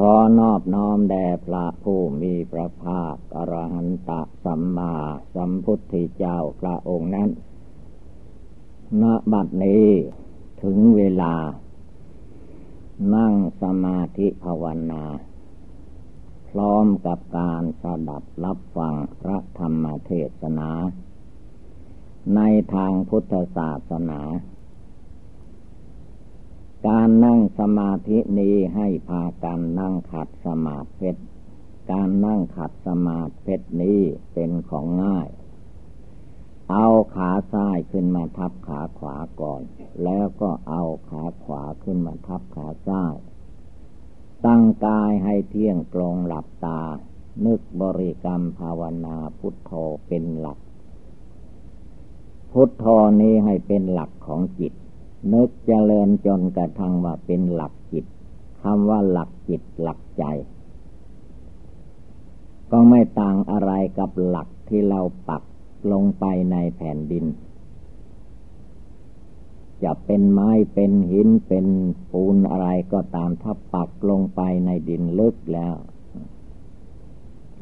ขอนอบน้อมแด่พระผู้มีพระภาคอรหันตสัมมาสัมพุทธเจ้าพระองค์นั้น ณ บัดนี้ถึงเวลา นั่งสมาธิภาวนา พร้อมกับการสดับรับฟังพระธรรมเทศนา ในทางพุทธศาสนา การนั่งสมาธินี้ให้พากันนั่งขัดสมาธิการนั่งขัดสมาธินี้เป็นของง่าย เอาขาซ้ายขึ้นมาทับขาขวาก่อน แล้วก็เอาขาขวาขึ้นมาทับขาซ้าย ตั้งกายให้เที่ยงตรงหลับตา นึกบริกรรมภาวนาพุทโธเป็นหลัก พุทโธนี้ให้เป็นหลักของจิต นึกเจริญจนกระทั่งว่าเป็นหลักจิตคำว่าหลักจิตหลักใจ ก็ไม่ต่างอะไรกับหลักที่เราปักลงไปในแผ่นดิน จะเป็นไม้เป็นหินเป็นปูนอะไรก็ตามถ้าปักลงไปในดินลึกแล้ว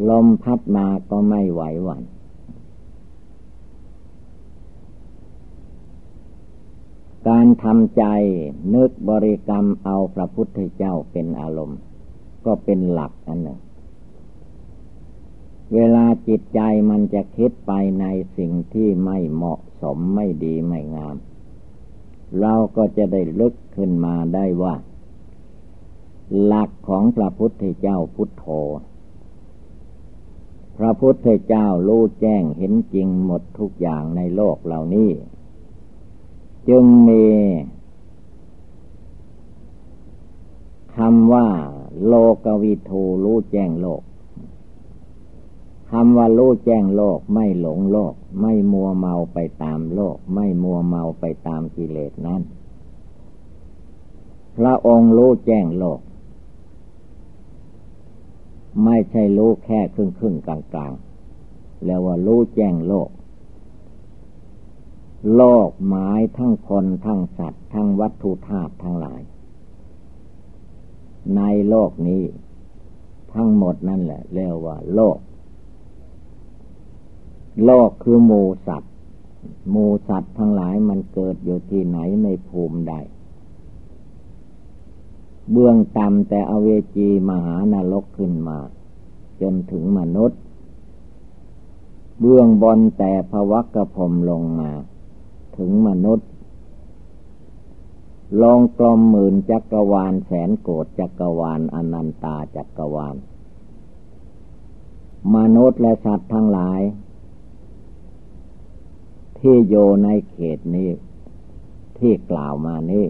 ลมพัดมาก็ไม่ไหวหวั่น การทำใจนึกบริกรรมเอาพระพุทธเจ้าเป็นอารมณ์ ก็เป็นหลักอันหนึ่ง เวลาจิตใจมันจะคิดไปในสิ่งที่ไม่เหมาะสมไม่ดีไม่งาม เราก็จะได้ลึกขึ้นมาได้ว่า หลักของพระพุทธเจ้าพุทโธพระพุทธเจ้ารู้แจ้งเห็นจริงหมดทุกอย่างในโลกเหล่านี้ จึงมีคำว่า โลกวิทูรู้แจ้งโลกคำว่ารู้แจ้งโลกไม่หลงโลก ไม่มัวเมาไปตามโลก ไม่มัวเมาไปตามกิเลสนั้น พระองค์รู้แจ้งโลก ไม่ใช่รู้แค่ครึ่งครึ่งกลางกลางแล้วว่ารู้แจ้งโลก โลกหมายทั้งคนทั้งสัตว์ ทั้งวัตถุธาตุทั้งหลาย ในโลกนี้ ทั้งหมดนั่นแหละเรียกว่า โลก โลกคือหมูสัตว์หมูสัตว์ทั้งหลายมันเกิดอยู่ที่ไหนในภูมิใด เบื้องต่ำแต่อเวจีมหานรกขึ้นมา จนถึงมนุษย์ เบื้องบนแต่ภวกกระพมลงมา ถึงมนุษย์ ลองกลมหมื่นจักรวาลแสนโกดจักรวาลอนันตาจักรวาล มนุษย์และสัตว์ทั้งหลาย ที่โยในเขตนี้ ที่กล่าวมานี้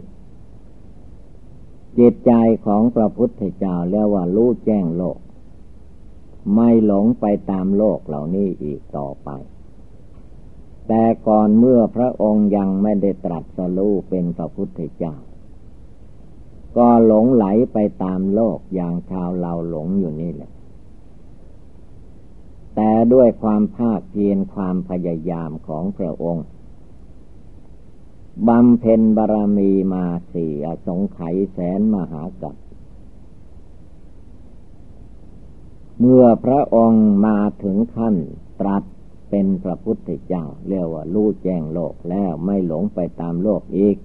จิตใจของพระพุทธเจ้าเรียกว่ารู้แจ้งโลก ไม่หลงไปตามโลกเหล่านี้อีกต่อไป แต่ก่อนเมื่อพระองค์ยังไม่ได้ตรัสรู้เป็นพระพุทธเจ้า ก็หลงไหลไปตามโลกอย่างชาวเราหลงอยู่นี่แหละ แต่ด้วยความภาคเพียรความพยายามของพระองค์บำเพ็ญบารมีมาสี่อสงไขยแสนมหากัปเมื่อพระองค์มาถึงขั้นตรัส เป็นพระพุทธเจ้าเรียกว่ารู้แจ้งโลกแล้วไม่หลงไปตามโลกอีก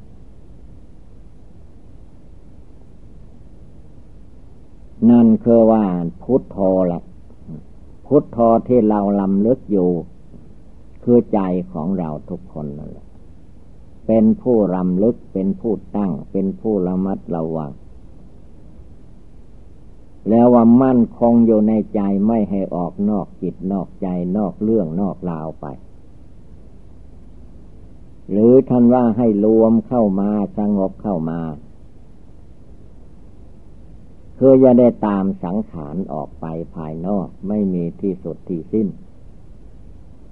นั่นคือว่าพุทโธละพุทโธที่เราลำลึกอยู่ คือใจของเราทุกคนนั่นแหละเป็นผู้รำลึกเป็นผู้ตั้ง เป็นผู้ระมัดระวัง แล้วว่ามั่นคงอยู่ในใจไม่ให้ออกนอกจิตนอกใจนอกเรื่องนอกราวไป หรือท่านว่าให้รวมเข้ามาสงบเข้ามา คือจะได้ตามสังขารออกไปภายนอกไม่มีที่สุดที่สิ้น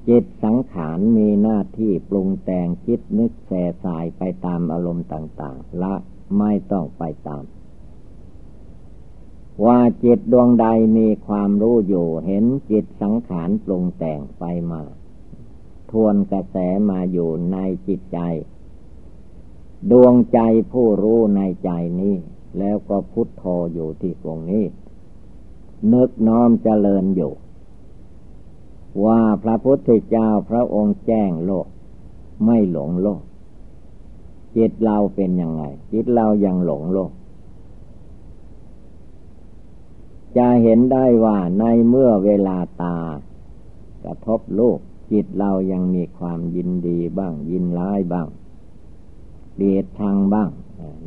จิตสังขารมีหน้าที่ปรุงแต่งคิดนึกแส่สายไปตามอารมณ์ต่าง ๆ ละไม่ต้องไปตาม ว่าจิตดวงใดมีความรู้อยู่เห็นจิตสังขารปรุงแต่งไปมา ทวนกระแสมาอยู่ในจิตใจ ดวงใจผู้รู้ในใจนี้ แล้วก็พุทโธอยู่ที่ตรงนี้ นึกน้อมเจริญอยู่ ว่าพระพุทธเจ้าพระองค์แจ้งโลก ไม่หลงโลก จิตเราเป็นยังไง จิตเรายังหลงโลก จะเห็นได้ว่าในเมื่อเวลาตา กระทบโลกจิตเรายังมีความยินดีบ้าง ยินร้ายบ้างเดียดทางบ้าง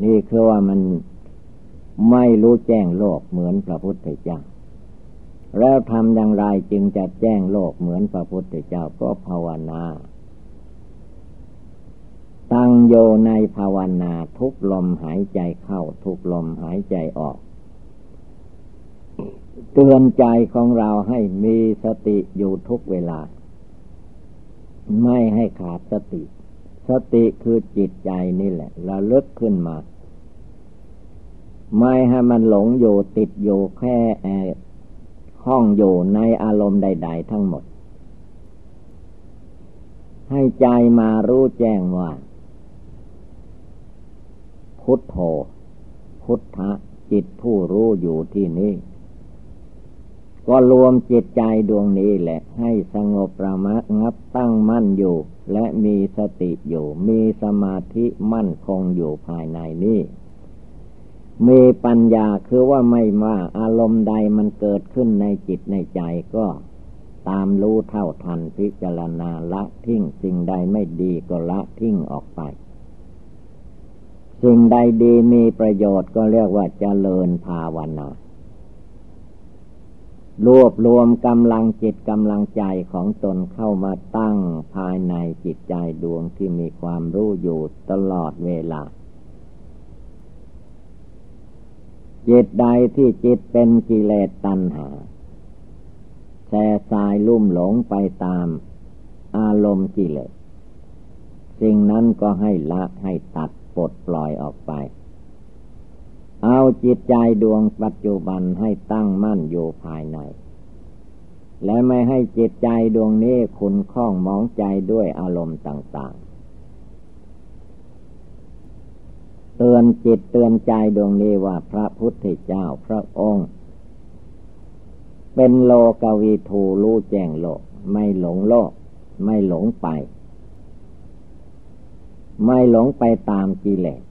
นี่คือว่ามันไม่รู้แจ้งโลกเหมือนพระพุทธเจ้า แล้วทำอย่างไรจึงจะแจ้งโลกเหมือนพระพุทธเจ้าก็ภาวนา ตั้งโยในภาวนาทุกลมหายใจเข้า ทุกลมหายใจออก เตือนใจของเราให้มีสติอยู่ทุกเวลา ไม่ให้ขาดสติ สติคือจิตใจนี่แหละระลึกขึ้นมา ไม่ให้มันหลงอยู่ติดอยู่แค่ห้องอยู่ในอารมณ์ใด ๆ ทั้งหมด ให้ใจมารู้แจ้งว่า พุทโธ พุทธะจิตผู้รู้อยู่ที่นี่ ก็รวมจิตใจดวงนี้แหละ ให้สงบประมัดงับตั้งมั่นอยู่ และมีสติอยู่ มีสมาธิมั่นคงอยู่ภายในนี้มีปัญญาคือว่าไม่ว่าอารมณ์ใดมันเกิดขึ้นในจิตในใจก็ตามรู้เท่าทันพิจารณาละทิ้งสิ่งใดไม่ดีก็ละทิ้งออกไป สิ่งใดดีมีประโยชน์ก็เรียกว่าเจริญภาวนา รวบรวมกำลังจิตกำลังใจของตนเข้ามาตั้งภายในจิตใจดวงที่มีความรู้อยู่ตลอดเวลา จิตใดที่จิตเป็นกิเลสตัณหา แช่สายลุ่มหลงไปตามอารมณ์กิเลส สิ่งนั้นก็ให้ละให้ตัดปลดปล่อยออกไป เอาจิตใจดวงปัจจุบันให้ตั้งมั่นอยู่ภายใน และไม่ให้จิตใจดวงนี้คุณข้องมองใจด้วยอารมณ์ต่าง ๆ เตือนจิตเตือนใจดวงนี้ว่าพระพุทธเจ้าพระองค์ เป็นโลกวีทูรู้แจ้งโลก ไม่หลงโลก ไม่หลงไป ไม่หลงไปตามกิเลส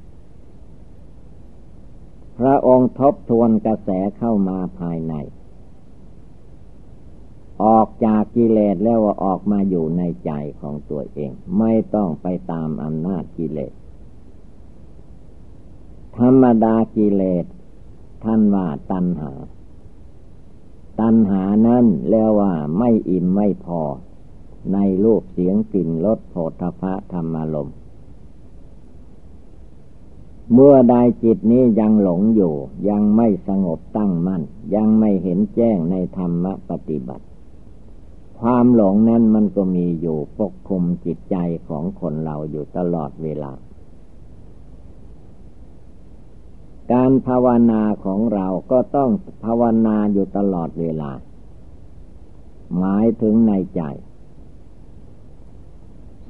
พระองค์ทบทวนกระแสเข้ามาภายใน ออกจากกิเลสแล้วออกมาอยู่ในใจของตัวเอง ไม่ต้องไปตามอำนาจกิเลส ธรรมดากิเลสท่านว่าตัณหา ตัณหานั้นเรียกว่าไม่อิ่มไม่พอในรูปเสียงกลิ่นรสโผฏฐะธรรมารม เมื่อใดจิตนี้ยังหลงอยู่ ยังไม่สงบตั้งมั่น ยังไม่เห็นแจ้งในธรรมปฏิบัติ ความหลงนั้นมันก็มีอยู่ปกคลุมจิตใจของคนเราอยู่ตลอดเวลา การภาวนาของเราก็ต้องภาวนาอยู่ตลอดเวลา หมายถึงในใจ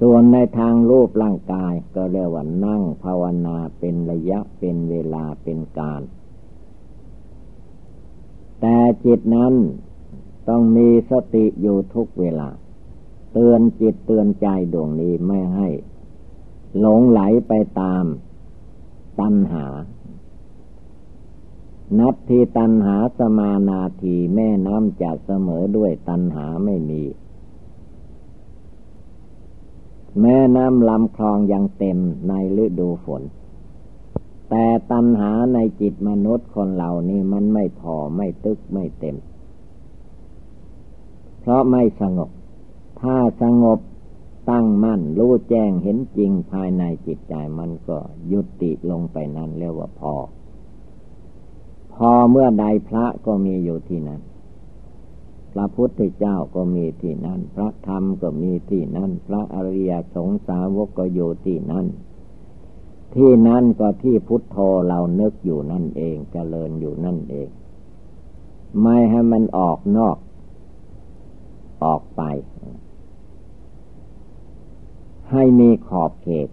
ส่วนในทางรูปร่างกายก็เรียกว่านั่งภาวนาเป็นระยะเป็นเวลาเป็นการ แต่จิตนั้นต้องมีสติอยู่ทุกเวลา เตือนจิตเตือนใจดวงนี้ไม่ให้ หลงไหลไปตามตัณหา นับทีตันหาสมานาทีแม่น้ำจะเสมอด้วยตันหาไม่มี แม่น้ำลำคลองยังเต็มในฤดูฝน แต่ตันหาในจิตมนุษย์คนเหล่านี้มันไม่พอไม่ตึกไม่เต็ม เพราะไม่สงบ ถ้าสงบตั้งมั่นรู้แจ้งเห็นจริงภายในจิตใจมันก็ยุติลงไปนั่นเรียกว่าพอ พอเมื่อใดพระก็มีอยู่ที่นั้น พระพุทธเจ้าก็มีที่นั่น พระธรรมก็มีที่นั่น พระอริยสงสาวกก็อยู่ที่นั่น ที่นั่นก็ที่พุทโธเรานึกอยู่นั่นเองจเจริญอยู่นั่นเอง ไม่ให้มันออกนอก ออกไป ให้มีขอบเขต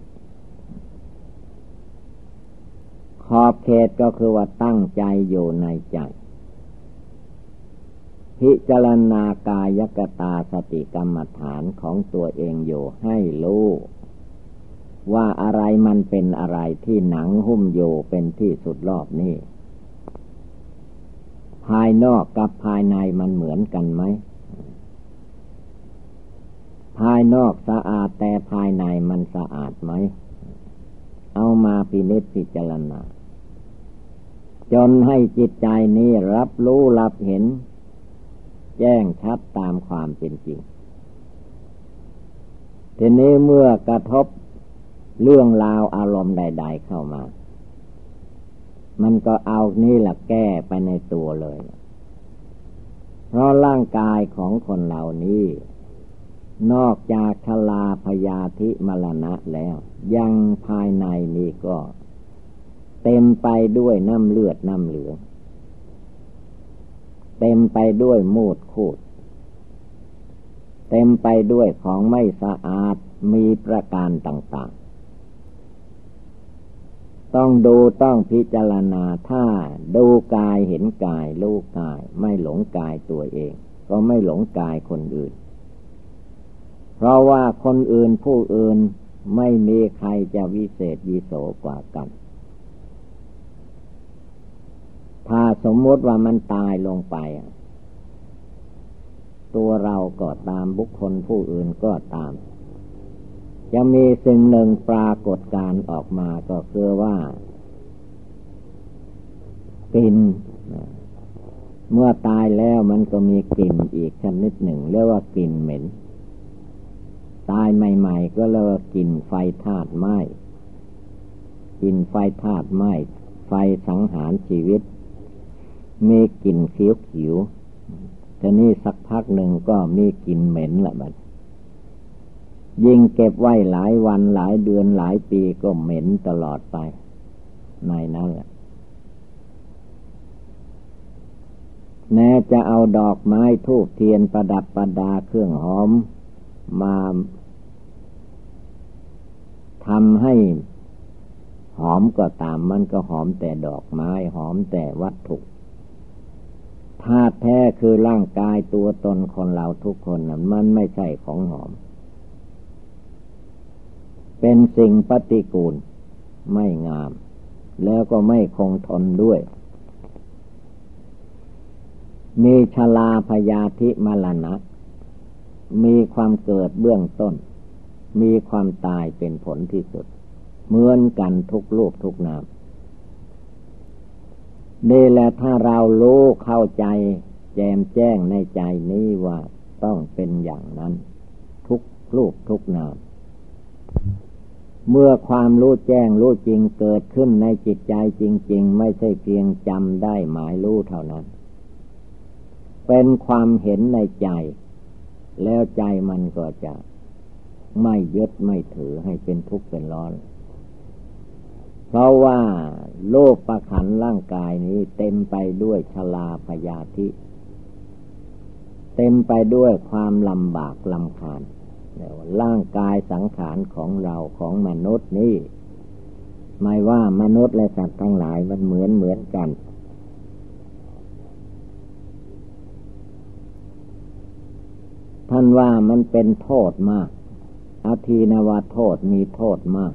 ขอบเขตก็คือว่าตั้งใจอยู่ในใจ พิจารณากายกตาสติกรรมฐานของตัวเองอยู่ให้รู้ว่าอะไรมันเป็นอะไรที่หนังหุ้มอยู่เป็นที่สุดรอบนี้ ภายนอกกับภายในมันเหมือนกันไหม ภายนอกสะอาดแต่ภายในมันสะอาดไหม เอามาพินิจพิจารณาจนให้จิตใจนี้รับรู้รับเห็น แจ้งชัดตามความเป็นจริง ทีนี้เมื่อกระทบเรื่องราวอารมณ์ใด ๆ เข้ามา มันก็เอานี่แหละแก้ไปในตัวเลย เพราะร่างกายของคนเหล่านี้ นอกจากชลาพยาธิมรณะแล้ว ยังภายในนี้ก็ เต็มไปด้วยน้ำเลือดน้ำเหลือง เต็มไปด้วยมูดคูด เต็มไปด้วยของไม่สะอาดมีประการต่างๆ ต้องดูต้องพิจารณาถ้าดูกายเห็นกายรู้กาย ไม่หลงกายตัวเอง ก็ไม่หลงกายคนอื่น เพราะว่าคนอื่นผู้อื่นไม่มีใครจะวิเศษวิโสกว่ากัน ถ้าสมมติว่ามันตายลงไป ตัวเราก็ตามบุคคลผู้อื่นก็ตาม จะมีสิ่งหนึ่งปรากฏการออกมาก็คือว่ากลิ่นเมื่อตายแล้วมันก็มีกลิ่นอีกชนิดหนึ่งเรียกว่ากลิ่นเหม็น ตายใหม่ ๆ ก็เรียกว่ากลิ่นไฟธาตุไหม้กลิ่นไฟธาตุไหม้ไฟสังหารชีวิต มีกลิ่นเขียวเขียวแต่นี่สักพักหนึ่งก็มีกลิ่นเหม็นละบัดยิ่งเก็บไว้หลายวันหลายเดือนหลายปีก็เหม็นตลอดไป ในนั้นแหละแม้จะเอาดอกไม้ทูบเทียนประดับประดาเครื่องหอมมาทำให้หอมก็ตามมันก็หอมแต่ดอกไม้หอมแต่วัตถุ ธาตุแท้คือร่างกายตัวตนคนเราทุกคนนะมันไม่ใช่ของหอม เป็นสิ่งปฏิกูล ไม่งาม แล้วก็ไม่คงทนด้วย มีชลาพยาธิมรณะ มีความเกิดเบื้องต้น มีความตายเป็นผลที่สุด เหมือนกันทุกลูกทุกนาม นี่แหละถ้าเรารู้เข้าใจ แจมแจ้งในใจนี้ว่าต้องเป็นอย่างนั้น ทุกรูปทุกนาม เมื่อความรู้แจ้งรู้จริงเกิดขึ้นในจิตใจจริง ๆ ไม่ใช่เพียงจำได้หมายรู้เท่านั้น เป็นความเห็นในใจ แล้วใจมันก็จะไม่ยึดไม่ถือให้เป็นทุกข์เป็นร้อน เพราะว่าโลกประขันร่างกายนี้เต็มไปด้วยชลาพยาธิ เต็มไปด้วยความลำบากลำคาญร่างกายสังขารของเราของมนุษย์นี่ไม่ว่ามนุษย์และสัตว์ทั้งหลายมันเหมือนเหมือนกัน ท่านว่ามันเป็นโทษมาก อาทีนวาโทษมีโทษมาก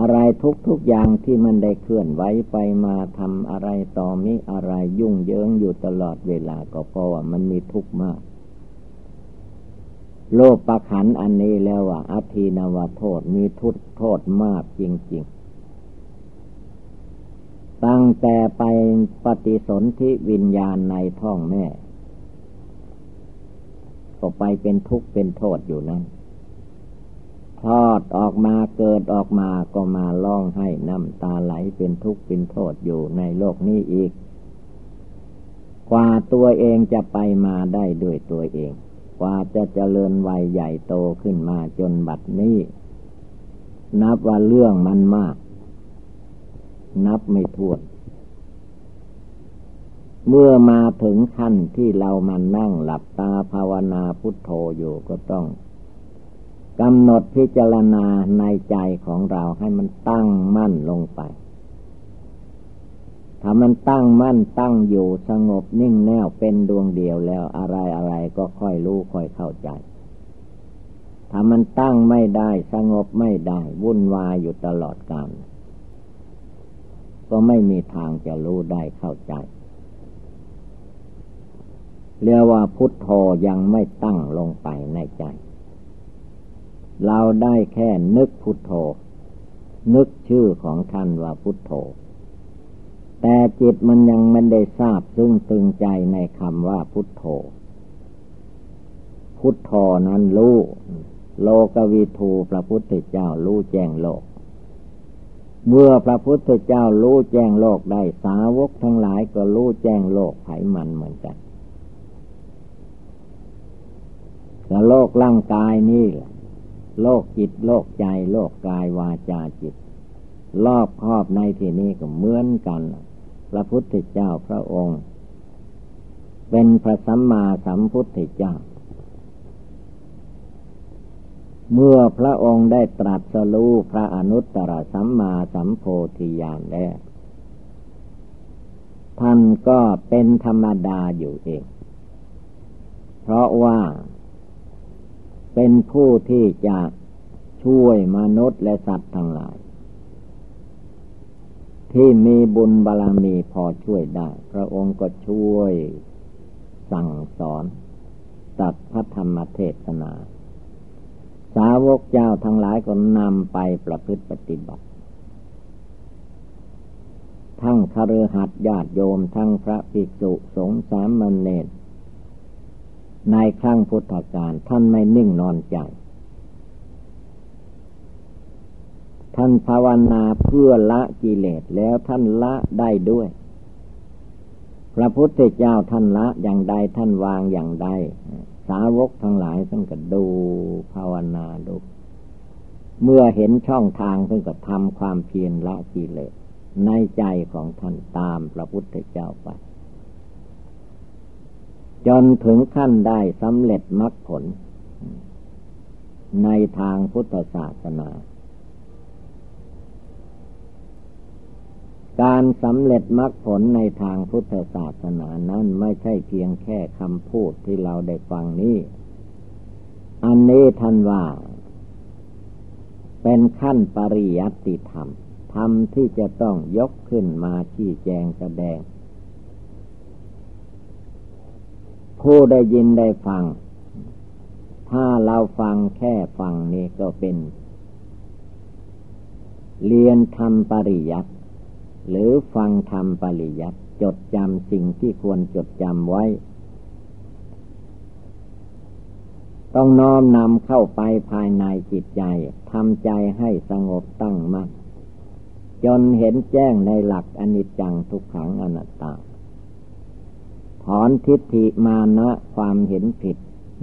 อะไรทุกทุกอย่างที่มันได้เคลื่อนไหวไปมาทำอะไรต่อมีอะไรยุ่งเยิงอยู่ตลอดเวลาก็เพราะว่ามันมีทุกข์มาก โลกประขันอันนี้แล้วว่าอธินวโทษมีทุกโทษมากจริง ๆ ตั้งแต่ไปปฏิสนธิวิญญาณในท้องแม่ ก็ไปเป็นทุกข์เป็นโทษอยู่นั้น คลอดออกมาเกิดออกมาก็มาร้องให้น้ำตาไหลเป็นทุกข์เป็นโทษอยู่ในโลกนี้อีก กว่าตัวเองจะไปมาได้ด้วยตัวเอง กว่าจะเจริญวัยใหญ่โตขึ้นมาจนบัดนี้ นับว่าเรื่องมันมาก นับไม่ถ้วนเมื่อมาถึงขั้นที่เรามานั่งหลับตาภาวนาพุทโธอยู่ก็ต้อง กำหนดพิจารณาในใจของเราให้มันตั้งมั่นลงไป ถ้ามันตั้งมั่นตั้งอยู่สงบนิ่งแน่วเป็นดวงเดียวแล้วอะไรอะไรก็ค่อยรู้ค่อยเข้าใจ ถ้ามันตั้งไม่ได้สงบไม่ได้ วุ่นวายอยู่ตลอดกาลก็ไม่มีทางจะรู้ได้เข้าใจเรียกว่าพุทโธยังไม่ตั้งลงไปในใจ เราได้แค่นึกพุทโธ นึกชื่อของท่านว่าพุทโธ แต่จิตมันยังไม่ได้ทราบซึ่งตึงใจในคำว่าพุทโธ พุทโธนั้นรู้โลกวิทูพระพุทธเจ้ารู้แจ้งโลก เมื่อพระพุทธเจ้ารู้แจ้งโลกได้สาวกทั้งหลายก็รู้แจ้งโลกไผมันเหมือนกันก็โลกร่างกายนี่แหละ โลกจิตโลกใจ โลกกายวาจาจิต รอบครอบในที่นี้ก็เหมือนกัน พระพุทธเจ้าพระองค์ เป็นพระสัมมาสัมพุทธเจ้า เมื่อพระองค์ได้ตรัสรู้พระอนุตตรสัมมาสัมโพธิญาณแล้วท่านก็เป็นธรรมดาอยู่เอง เพราะว่า เป็นผู้ที่จะช่วยมนุษย์และสัตว์ทั้งหลาย ที่มีบุญบารรมีพอช่วยได้ พระองค์ก็ช่วยสั่งสอนตัดพระธรรมเทศนา สาวกเจ้าทั้งหลายก็นำไปประพฤติปฏิบัติ ทั้งคฤหัสถ์ญาติโยมทั้งพระภิกษุสงฆ์สามเณร ในครั้งพุทธกาลท่านไม่นิ่งนอนใจ ท่านภาวนาเพื่อละกิเลสแล้วท่านละได้ด้วย พระพุทธเจ้าท่านละอย่างใดท่านวางอย่างใดสาวกทั้งหลายท่านก็ดูภาวนาดูเมื่อเห็นช่องทางท่านก็ทำความเพียรละกิเลสในใจของท่านตามพระพุทธเจ้าไป จนถึงขั้นได้สำเร็จมรรคผล ในทางพุทธศาสนา การสำเร็จมรรคผลในทางพุทธศาสนานั้นไม่ใช่เพียงแค่คำพูดที่เราได้ฟังนี้ อันนี้ท่านว่า เป็นขั้นปริยัติธรรม ธรรมที่จะต้องยกขึ้นมาชี้แจงแสดง ผู้ได้ยินได้ฟัง ถ้าเราฟังแค่ฟังนี่ก็เป็น เรียนทำปริยัติหรือฟังทำปริยัติจดจำสิ่งที่ควรจดจำไว้ ต้องน้อมนำเข้าไปภายในจิตใจทำใจให้สงบตั้งมั่นจนเห็นแจ้งในหลักอนิจจังทุกขังอนัตตา ถอนทิฏฐิมานะความเห็นผิด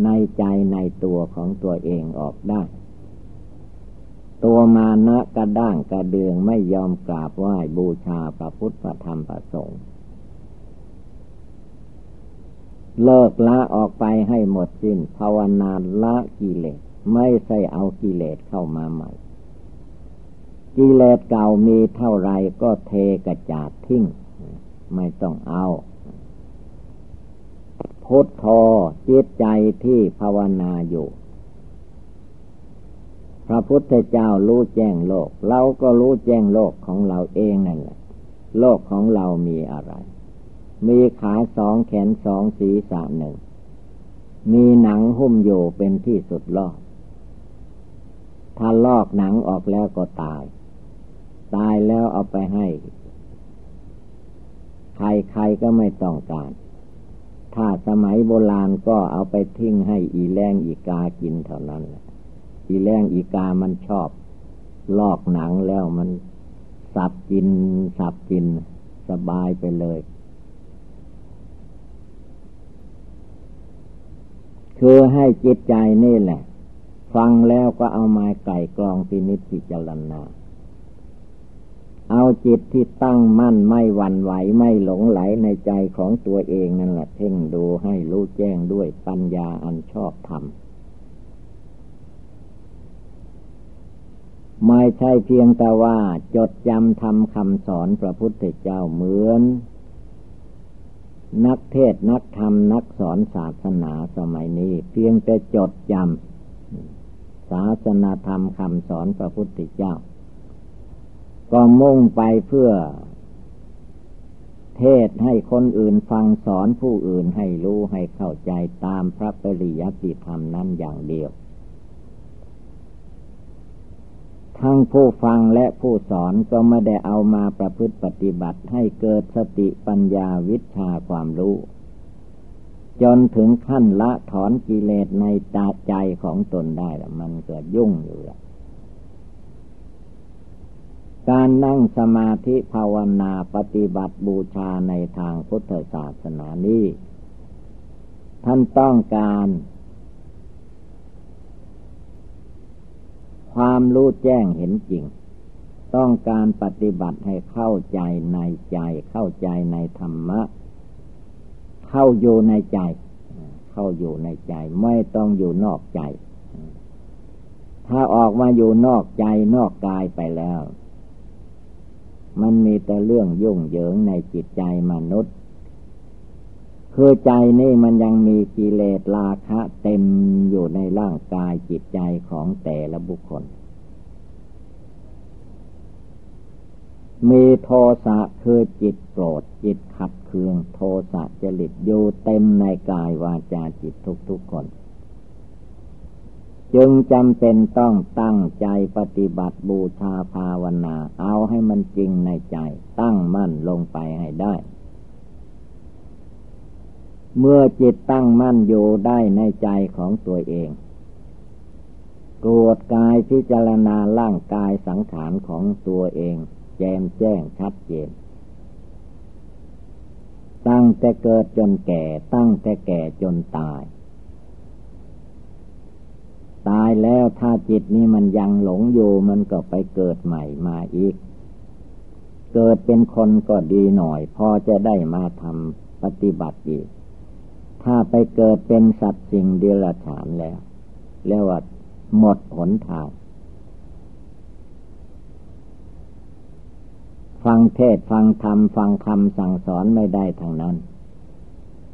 ในใจในตัวของตัวเองออกได้ ตัวมานะกระด้างกระเดืองไม่ยอมกราบไหว้บูชาพระพุทธพระธรรมพระสงฆ์เลิกละออกไปให้หมดสิ้นภาวนาละกิเลส ไม่ใช่เอากิเลสเข้ามาใหม่ กิเลสเก่ามีเท่าไรก็เทกระจาดทิ้ง ไม่ต้องเอา พุทโธจิตใจที่ภาวนาอยู่ พระพุทธเจ้ารู้แจ้งโลก เราก็รู้แจ้งโลกของเราเองนั่นแหละ โลกของเรามีอะไร มีขาสองแขนสองศีรษะหนึ่ง มีหนังหุ้มอยู่เป็นที่สุดลอก ถ้าลอกหนังออกแล้วก็ตาย ตายแล้วเอาไปให้ ใครใครก็ไม่ต้องการ ถ้าสมัยโบราณก็เอาไปทิ้งให้อีแรงอีกากินเท่านั้นแหละอีแรงอีกามันชอบ ลอกหนังแล้วมันสับกิน สับกิน สบายไปเลย คือให้จิตใจนี่แหละ ฟังแล้วก็เอามาไก่กรองพินิจพิจารณา เอาจิตที่ตั้งมั่นไม่หวั่นไหวไม่หลงไหลในใจของตัวเองนั่นแหละเพ่งดูให้รู้แจ้งด้วยปัญญาอันชอบธรรมไม่ใช่เพียงแต่ว่าจดจำทำคำสอนพระพุทธเจ้าเหมือน นักเทศนักธรรมนักสอนศาสนาสมัยนี้ เพียงแต่จดจำศาสนาธรรมคำสอนพระพุทธเจ้า ก็มุ่งไปเพื่อ เทศให้คนอื่นฟังสอนผู้อื่นให้รู้ให้เข้าใจตามพระปริยัติธรรมนั้นอย่างเดียว ทั้งผู้ฟังและผู้สอนก็ไม่ได้เอามาประพฤติปฏิบัติให้เกิดสติปัญญาวิชาความรู้ จนถึงขั้นละถอนกิเลสในตาใจของตนได้ละมันเกิดยุ่งอยู่ละ การนั่งสมาธิภาวนาปฏิบัติบูชาในทางพุทธศาสนานี้ ท่านต้องการ ความรู้แจ้งเห็นจริง ต้องการปฏิบัติให้เข้าใจในใจ เข้าใจในธรรมะ เข้าอยู่ในใจ เข้าอยู่ในใจ ไม่ต้องอยู่นอกใจ ถ้าออกมาอยู่นอกใจนอกกายไปแล้ว มันมีแต่เรื่องยุ่งเหยิงในจิตใจมนุษย์ คือใจนี่มันยังมีกิเลสราคะเต็มอยู่ในร่างกายจิตใจของแต่ละบุคคล มีโทสะคือจิตโกรธจิตขัดเคือง โทสะจริตอยู่เต็มในกายวาจาจิตทุกๆคน จึงจำเป็นต้องตั้งใจปฏิบัติบูชาภาวนา เอาให้มันจริงในใจ ตั้งมั่นลงไปให้ได้ เมื่อจิตตั้งมั่นอยู่ได้ในใจของตัวเองตรวจกายพิจารณาร่างกายสังขารของตัวเอง แจมแจ้งชัดเจน ตั้งแต่เกิดจนแก่ ตั้งแต่แก่จนตาย ตายแล้วถ้าจิตนี้มันยังหลงอยู่มันก็ไปเกิดใหม่มาอีก เกิดเป็นคนก็ดีหน่อย พอจะได้มาทำปฏิบัติอีก ถ้าไปเกิดเป็นสัตว์สิ่งเดรัจฉานแล้วเรียกว่าหมดหนทางฟังเทศฟังธรรมฟังคำสั่งสอนไม่ได้ทางนั้น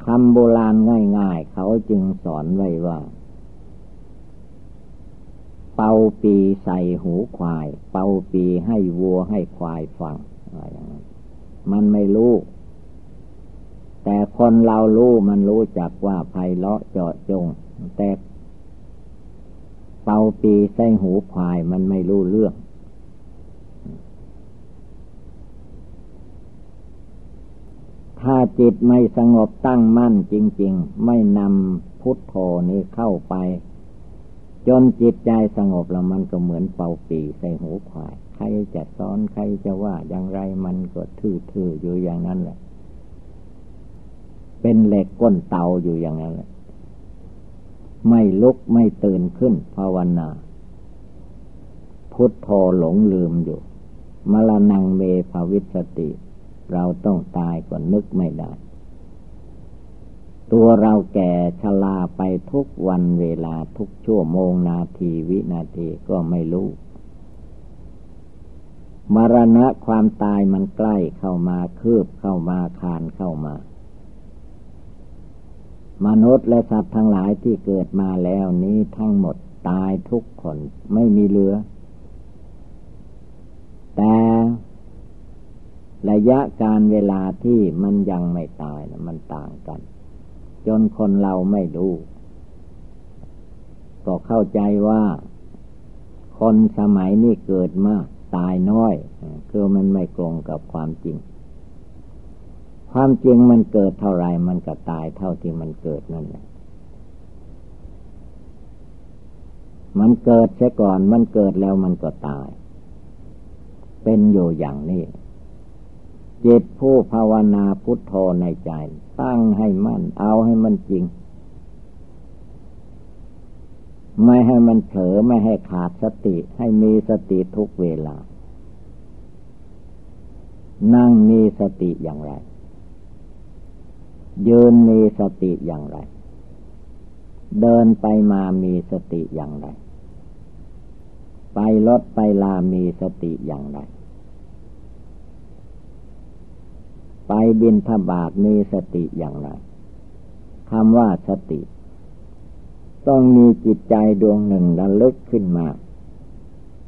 คำโบราณง่าย ๆ เขาจึงสอนไว้ว่า เป่าปีใส่หูควาย เป่าปีให้วัวให้ควายฟังอะไรอย่างนั้นมันไม่รู้ แต่คนเรารู้มันรู้จักว่าไพเราะเจาะจง แต่เป่าปีใส่หูควายมันไม่รู้เรื่องถ้าจิตไม่สงบตั้งมั่นจริง ๆ ไม่นำพุทโธนี้เข้าไป จนจิตใจสงบแล้วมันก็เหมือนเป่าปีใส่หูควาย ใครจะสอนใครจะว่าอย่างไรมันก็ทื่อๆอยู่อย่างนั้นแหละ เป็นเหล็กก้นเตาอยู่อย่างนั้นแหละ ไม่ลุกไม่ตื่นขึ้นภาวนา พุทโธหลงลืมอยู่มรณงเมภาวิสติ เราต้องตายก่อนนึกไม่ได้ ตัวเราแก่ชราไปทุกวันเวลาทุกชั่วโมงนาทีวินาทีก็ไม่รู้ มรณะความตายมันใกล้เข้ามาคืบเข้ามาคานเข้ามามนุษย์และสัตว์ทั้งหลายที่เกิดมาแล้วนี้ทั้งหมดตายทุกคนไม่มีเหลือ แต่ระยะการเวลาที่มันยังไม่ตายนะมันต่างกัน จนคนเราไม่รู้ ก็เข้าใจว่า คนสมัยนี้เกิดมาก ตายน้อย คือมันไม่ตรงกับความจริง ความจริงมันเกิดเท่าไรมันก็ตายเท่าที่มันเกิดนั่นแหละมันเกิดเสียก่อนมันเกิดแล้วมันก็ตาย เป็นอยู่อย่างนี้ จิตผู้ภาวนาพุทโธในใจ ตั้งให้มั่น เอาให้มันจริง ไม่ให้มันเผลอไม่ให้ขาดสติ ให้มีสติทุกเวลา นั่งมีสติอย่างไร ยืนมีสติอย่างไร เดินไปมามีสติอย่างไร ไปรถไปลามีสติอย่างไร ไปบินทบาทมีสติอย่างไรคำว่าสติ ต้องมีจิตใจดวงหนึ่งระลึกขึ้นมา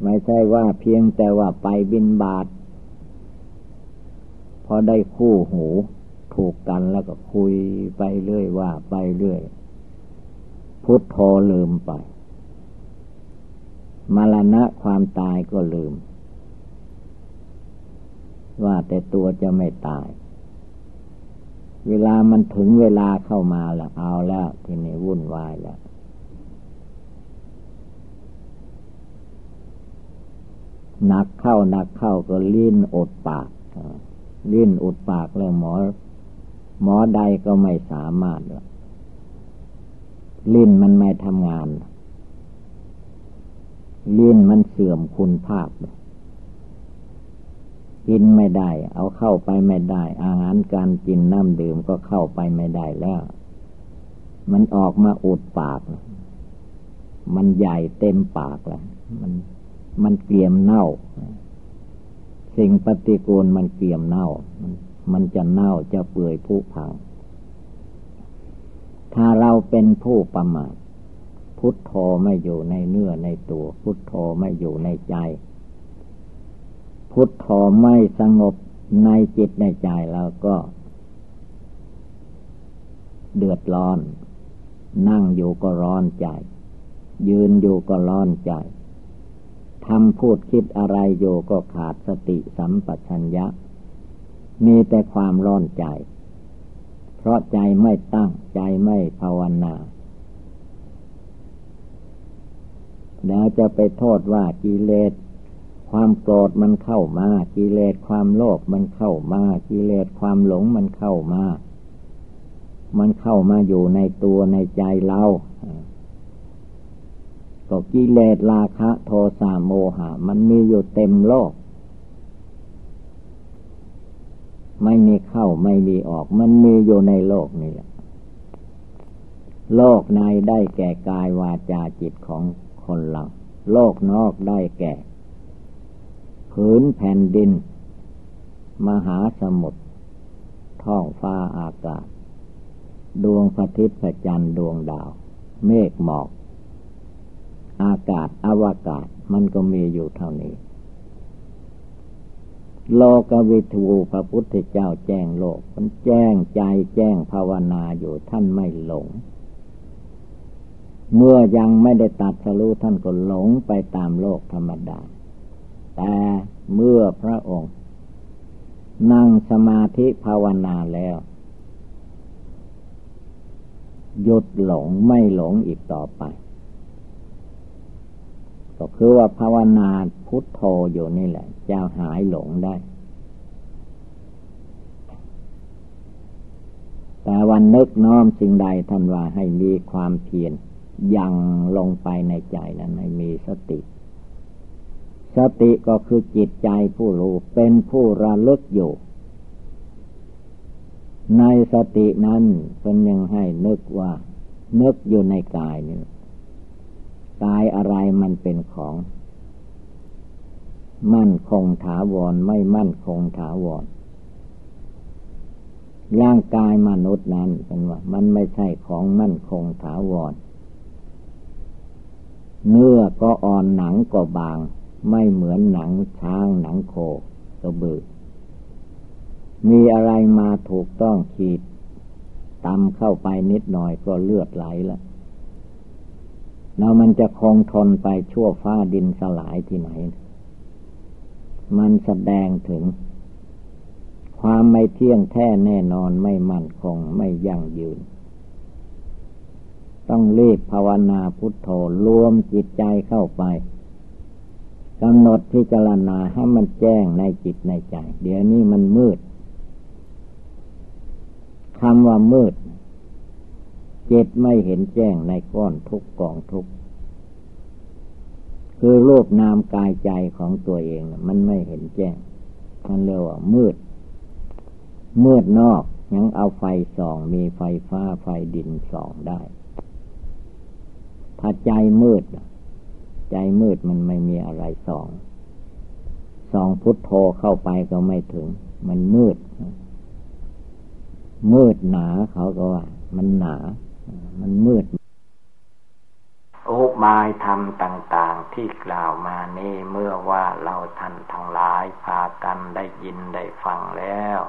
ไม่ใช่ว่าเพียงแต่ว่าไปบินบาท พอได้คู่หูถูกกันแล้วก็คุยไปเรื่อยว่าไปเรื่อย พุทโธลืมไปมรณะความตายก็ลืม ว่าแต่ตัวจะไม่ตาย เวลามันถึงเวลาเข้ามาแล้ว เอาแล้ว ที่นี้วุ่นวายแล้วหนักเข้าหนักเข้าก็ลิ้นอดปากลิ้นอดปากแล้วหมอ หมอใดก็ไม่สามารถลิ้นมันไม่ทำงาน ลิ้นมันเสื่อมคุณภาพ กินไม่ได้ เอาเข้าไปไม่ได้ อาหารการกินน้ำดื่มก็เข้าไปไม่ได้แล้ว มันออกมาอุดปาก มันใหญ่เต็มปากแล้วมันมันเกลียมเน่า สิ่งปฏิกูลมันเกลียมเน่า มันจะเน่าจะเปื่อยผุพัง ถ้าเราเป็นผู้ประมาทพุทโธไม่อยู่ในเนื้อในตัว พุทโธไม่อยู่ในใจ พุทโธไม่สงบในจิตในใจแล้วก็ เดือดร้อน นั่งอยู่ก็ร้อนใจ ยืนอยู่ก็ร้อนใจทำพูดคิดอะไรโยก็ขาดสติสัมปชัญญะ มีแต่ความร้อนใจ เพราะใจไม่ตั้งใจไม่ภาวนาแล้วจะไปโทษว่ากิเลส ความโกรธมันเข้ามากิเลสความโลภมันเข้ามากิเลสความหลงมันเข้ามา มันเข้ามาอยู่ในตัวในใจเราก็กิเลสราคะโทสะโมหะ มันมีอยู่เต็มโลก ไม่มีเข้าไม่มีออก มันมีอยู่ในโลกนี่แหละโลกในได้แก่กายวาจาจิตของคนเรา โลกนอกได้แก่ ผืนแผ่นดิน มหาสมุทรท้องฟ้าอากาศ ดวงพระอาทิตย์พระจันทร์ดวงดาว เมฆหมอก อากาศอวกาศมันก็มีอยู่เท่านี้ โลกวิทูพระพุทธเจ้าแจ้งโลก มันแจ้งใจแจ้งภาวนาอยู่ท่านไม่หลง เมื่อยังไม่ได้ตัดสรู้ท่านก็หลงไปตามโลกธรรมดา แต่เมื่อพระองค์ นั่งสมาธิภาวนาแล้วหยุดหลงไม่หลงอีกต่อไป ก็คือว่าภาวนาพุทโธอยู่นี่แหละ จะหายหลงได้ แต่วันนึกน้อมสิ่งใดท่านว่าให้มีความเพียรยังลงไปในใจนั้นให้มีสติ สติก็คือจิตใจผู้รู้เป็นผู้ระลึกอยู่ ในสตินั้นเป็นยังให้นึกว่า นึกอยู่ในกายนี่กายอะไรมันเป็นของ มั่นคงถาวรไม่มั่นคงถาวรร่างกายมนุษย์นั้นเป็นว่า มันไม่ใช่ของมั่นคงถาวรเนื้อก็อ่อนหนังก็บาง ไม่เหมือนหนังช้างหนังโคกระบือ มีอะไรมาถูกต้องขีดตำเข้าไปนิดหน่อยก็เลือดไหลแล้วแล้วมันจะคงทนไปชั่วฟ้าดินสลายที่ไหน มันแสดงถึง ความไม่เที่ยงแท้แน่นอนไม่มั่นคงไม่ยั่งยืน ต้องรีบภาวนาพุทโธรวมจิตใจเข้าไป กำหนดพิจารณาให้มันแจ้งในจิตในใจ เดี๋ยวนี้มันมืดคำว่ามืดจิตไม่เห็นแจ้งในก้อนทุกกองทุกคือรูปนามกายใจของตัวเองมันไม่เห็นแจ้งมันเรียกว่ามืด มืดนอกยังเอาไฟส่อง มีไฟฟ้าไฟดินส่องได้ถ้าใจมืด ใจมืดมันไม่มีอะไรส่อง ส่องพุทโธเข้าไปก็ไม่ถึง มันมืด มืดหนาเขาก็ว่า มันหนา มันมืดอุบายธรรมต่างๆที่กล่าวมานี่เมื่อว่าเราท่านทั้งหลายพากันได้ยินได้ฟังแล้ว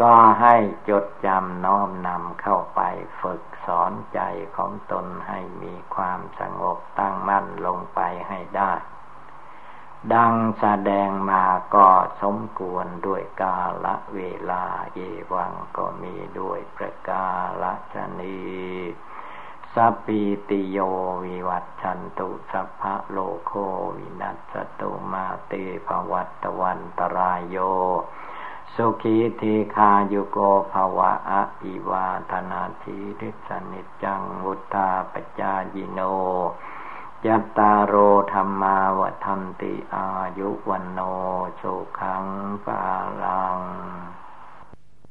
ก็ให้จดจำน้อมนำเข้าไปฝึกสอนใจของตนให้มีความสงบตั้งมั่นลงไปให้ได้ ดังแสดงมาก็สมควรด้วยกาละเวลาเยวังก็มีด้วยประกาละชนีสัพพิติโยวิวัตชันตุสัพพะโลโควินัสตุมาเตภวัตวันตรายโย สุขีทีคายุโกภวะอะอิวาธนาทีริสนิจังวุธาปจายิโนยัตตาโรธรรมาวทันติอายุวันโนสุขังปาลัง